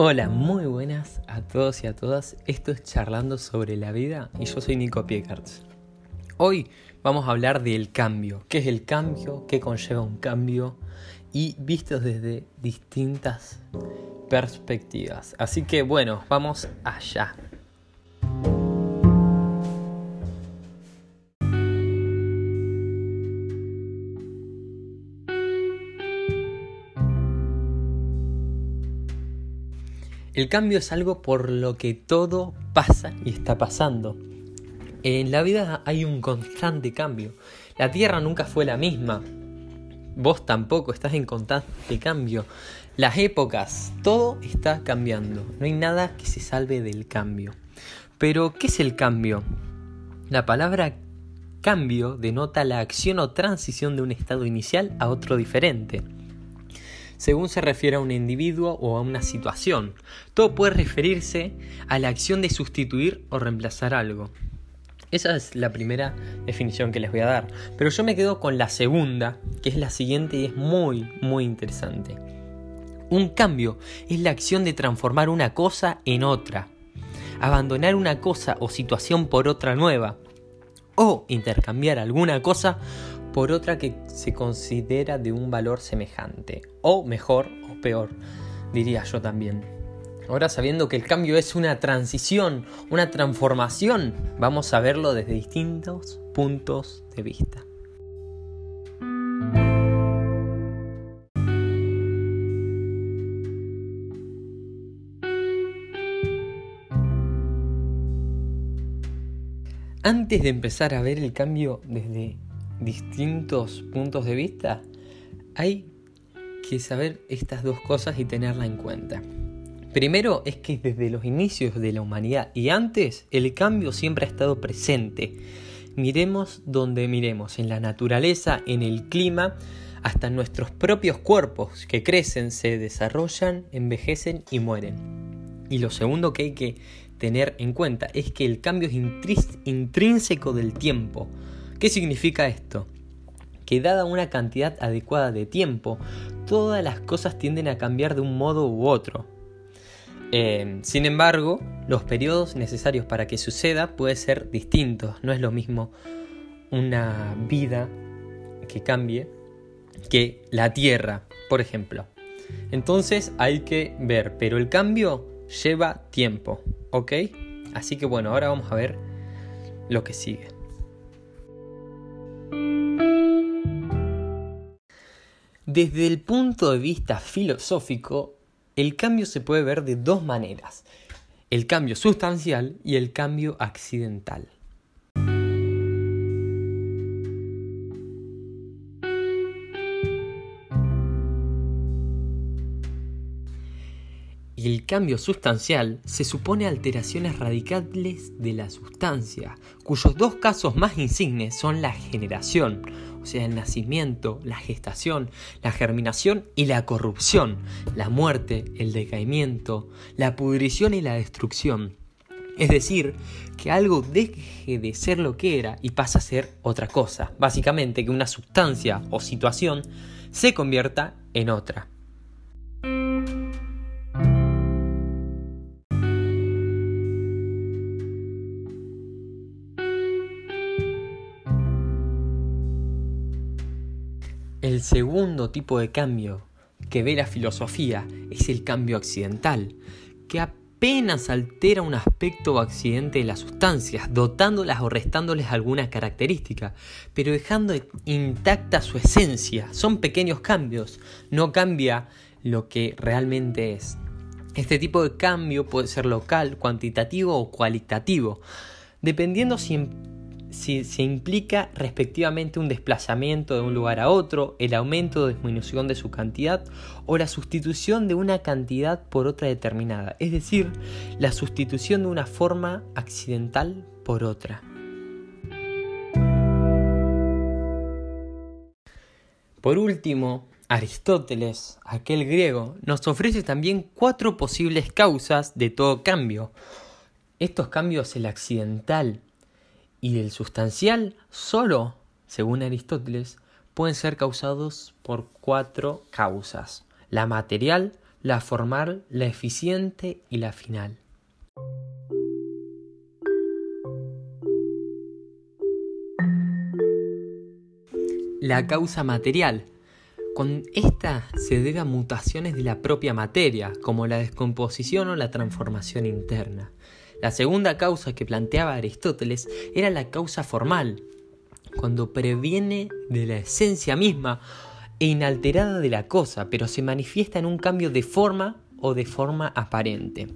Hola, muy buenas a todos y a todas. Esto es Charlando sobre la vida y yo soy Nico Piecards. Hoy vamos a hablar del cambio. ¿Qué es el cambio? ¿Qué conlleva un cambio? Y visto desde distintas perspectivas. Así que bueno, vamos allá. El cambio es algo por lo que todo pasa y está pasando. En la vida hay un constante cambio. La Tierra nunca fue la misma. Vos tampoco estás en constante cambio. Las épocas, todo está cambiando. No hay nada que se salve del cambio. Pero, ¿qué es el cambio? La palabra cambio denota la acción o transición de un estado inicial a otro diferente según se refiere a un individuo o a una situación. Todo puede referirse a la acción de sustituir o reemplazar algo. Esa es la primera definición que les voy a dar. Pero yo me quedo con la segunda, que es la siguiente y es muy, muy interesante. Un cambio es la acción de transformar una cosa en otra. Abandonar una cosa o situación por otra nueva. O intercambiar alguna cosa por otra que se considera de un valor semejante, o mejor o peor, diría yo también. Ahora sabiendo que el cambio es una transición, una transformación, vamos a verlo desde distintos puntos de vista. Antes de empezar a ver el cambio desde distintos puntos de vista, hay que saber estas dos cosas y tenerla en cuenta. Primero es que desde los inicios de la humanidad y antes el cambio siempre ha estado presente. Miremos donde miremos, en la naturaleza, en el clima, hasta nuestros propios cuerpos que crecen, se desarrollan, envejecen y mueren. Y lo segundo que hay que tener en cuenta es que el cambio es intrínseco del tiempo. ¿Qué significa esto? Que dada una cantidad adecuada de tiempo, todas las cosas tienden a cambiar de un modo u otro. Eh, sin embargo, los periodos necesarios para que suceda pueden ser distintos. No es lo mismo una vida que cambie que la Tierra, por ejemplo. Entonces hay que ver, pero el cambio lleva tiempo, ¿ok? Así que bueno, ahora vamos a ver lo que sigue. Desde el punto de vista filosófico, el cambio se puede ver de dos maneras, el cambio sustancial y el cambio accidental. El cambio sustancial se supone alteraciones radicales de la sustancia, cuyos dos casos más insignes son la generación, sea, el nacimiento, la gestación, la germinación y la corrupción, la muerte, el decaimiento, la pudrición y la destrucción. Es decir, que algo deje de ser lo que era y pasa a ser otra cosa. Básicamente que una sustancia o situación se convierta en otra. Segundo tipo de cambio que ve la filosofía es el cambio accidental, que apenas altera un aspecto o accidente de las sustancias, dotándolas o restándoles alguna característica, pero dejando intacta su esencia. Son pequeños cambios, no cambia lo que realmente es. Este tipo de cambio puede ser local, cuantitativo o cualitativo, dependiendo si si se implica respectivamente un desplazamiento de un lugar a otro, el aumento o disminución de su cantidad o la sustitución de una cantidad por otra determinada, es decir, la sustitución de una forma accidental por otra. Por último, Aristóteles, aquel griego, nos ofrece también cuatro posibles causas de todo cambio. Estos cambios, el accidental, y el sustancial solo, según Aristóteles, pueden ser causados por cuatro causas. La material, la formal, la eficiente y la final. La causa material. Con esta se debe a mutaciones de la propia materia, como la descomposición o la transformación interna. La segunda causa que planteaba Aristóteles era la causa formal, cuando previene de la esencia misma e inalterada de la cosa, pero se manifiesta en un cambio de forma o de forma aparente.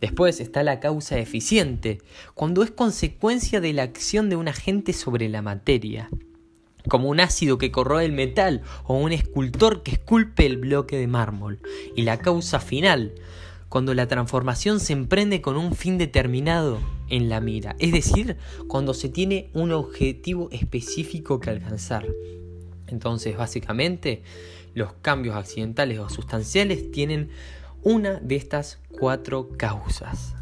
Después está la causa eficiente, cuando es consecuencia de la acción de un agente sobre la materia, como un ácido que corroe el metal o un escultor que esculpe el bloque de mármol. Y la causa final, cuando la transformación se emprende con un fin determinado en la mira, es decir, cuando se tiene un objetivo específico que alcanzar. Entonces, básicamente, los cambios accidentales o sustanciales tienen una de estas cuatro causas.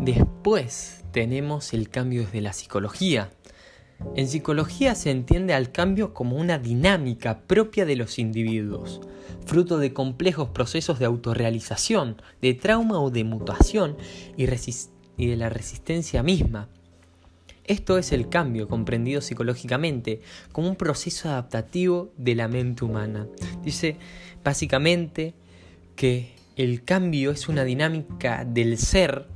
Después tenemos el cambio desde la psicología. En psicología se entiende al cambio como una dinámica propia de los individuos, fruto de complejos procesos de autorrealización, de trauma o de mutación y, de la resistencia misma. Esto es el cambio comprendido psicológicamente como un proceso adaptativo de la mente humana. Dice básicamente que el cambio es una dinámica del ser,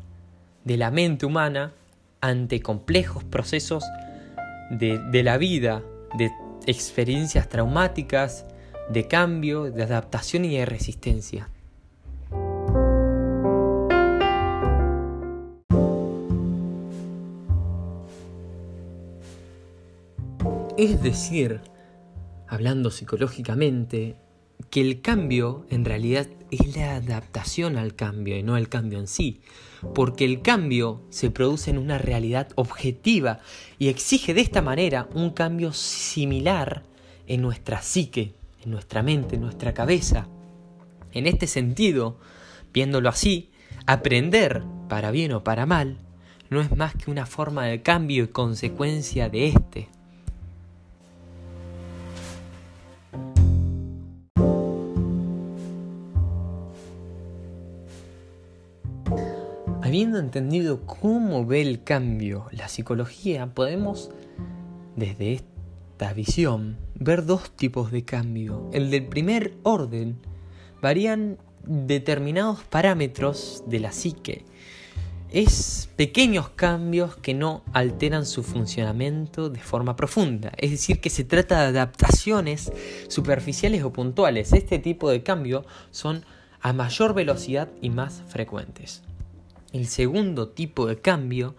de la mente humana, ante complejos procesos de, la vida, de experiencias traumáticas, de cambio, de adaptación y de resistencia. Es decir, hablando psicológicamente, que el cambio en realidad es la adaptación al cambio y no el cambio en sí, porque el cambio se produce en una realidad objetiva y exige de esta manera un cambio similar en nuestra psique, en nuestra mente, en nuestra cabeza. En este sentido, viéndolo así, aprender, para bien o para mal, no es más que una forma de cambio y consecuencia de este. Habiendo entendido cómo ve el cambio la psicología, podemos desde esta visión ver dos tipos de cambio. El del primer orden varían determinados parámetros de la psique. Es pequeños cambios que no alteran su funcionamiento de forma profunda. Es decir, que se trata de adaptaciones superficiales o puntuales. Este tipo de cambio son a mayor velocidad y más frecuentes. El segundo tipo de cambio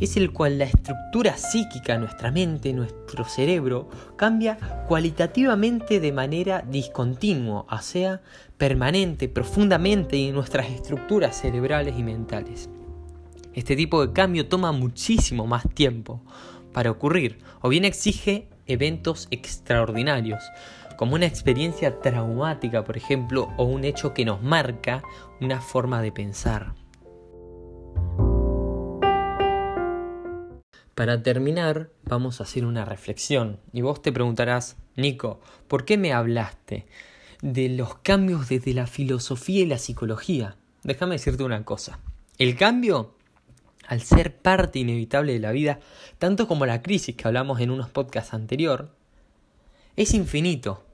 es el cual la estructura psíquica, nuestra mente, nuestro cerebro, cambia cualitativamente de manera discontinua, o sea, permanente, profundamente en nuestras estructuras cerebrales y mentales. Este tipo de cambio toma muchísimo más tiempo para ocurrir, o bien exige eventos extraordinarios, como una experiencia traumática, por ejemplo, o un hecho que nos marca una forma de pensar. Para terminar, vamos a hacer una reflexión. Y vos te preguntarás, Nico, ¿por qué me hablaste de los cambios desde la filosofía y la psicología? Déjame decirte una cosa. El cambio, al ser parte inevitable de la vida, tanto como la crisis que hablamos en unos podcasts anterior, es infinito.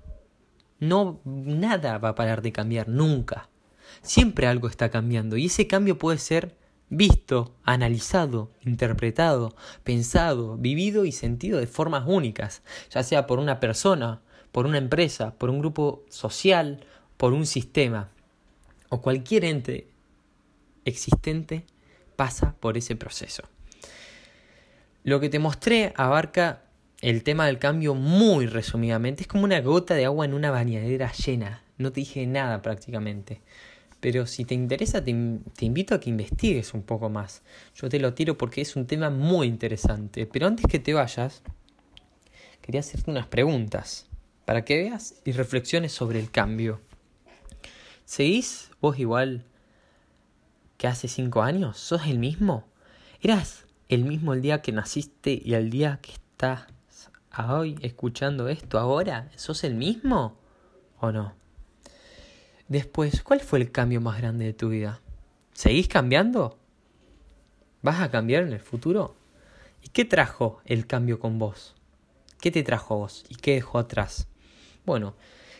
No, nada va a parar de cambiar, nunca. Siempre algo está cambiando y ese cambio puede ser visto, analizado, interpretado, pensado, vivido y sentido de formas únicas, ya sea por una persona, por una empresa, por un grupo social, por un sistema o cualquier ente existente pasa por ese proceso. Lo que te mostré abarca el tema del cambio muy resumidamente. Es como una gota de agua en una bañadera llena. No te dije nada prácticamente. Pero si te interesa, te, invito a que investigues un poco más. Yo te lo tiro porque es un tema muy interesante. Pero antes que te vayas, quería hacerte unas preguntas para que veas y reflexiones sobre el cambio. ¿Seguís vos igual que hace cinco años? ¿Sos el mismo? ¿Eras el mismo el día que naciste y el día que estás hoy escuchando esto ahora? ¿Sos el mismo o no? Después, ¿cuál fue el cambio más grande de tu vida? ¿Seguís cambiando? ¿Vas a cambiar en el futuro? ¿Y qué trajo el cambio con vos? ¿Qué te trajo vos y qué dejó atrás? Bueno,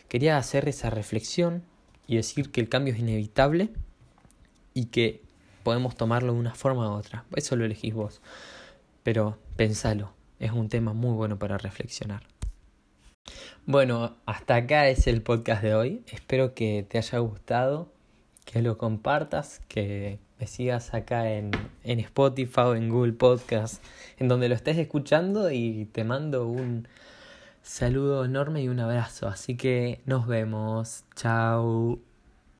quería hacer esa reflexión y decir que el cambio es inevitable y que podemos tomarlo de una forma u otra. Eso lo elegís vos. Pero pensalo, es un tema muy bueno para reflexionar. Bueno, hasta acá es el podcast de hoy. Espero que te haya gustado, que lo compartas, que me sigas acá en, en Spotify o en Google Podcast, en donde lo estés escuchando y te mando un saludo enorme y un abrazo. Así que nos vemos. Chao.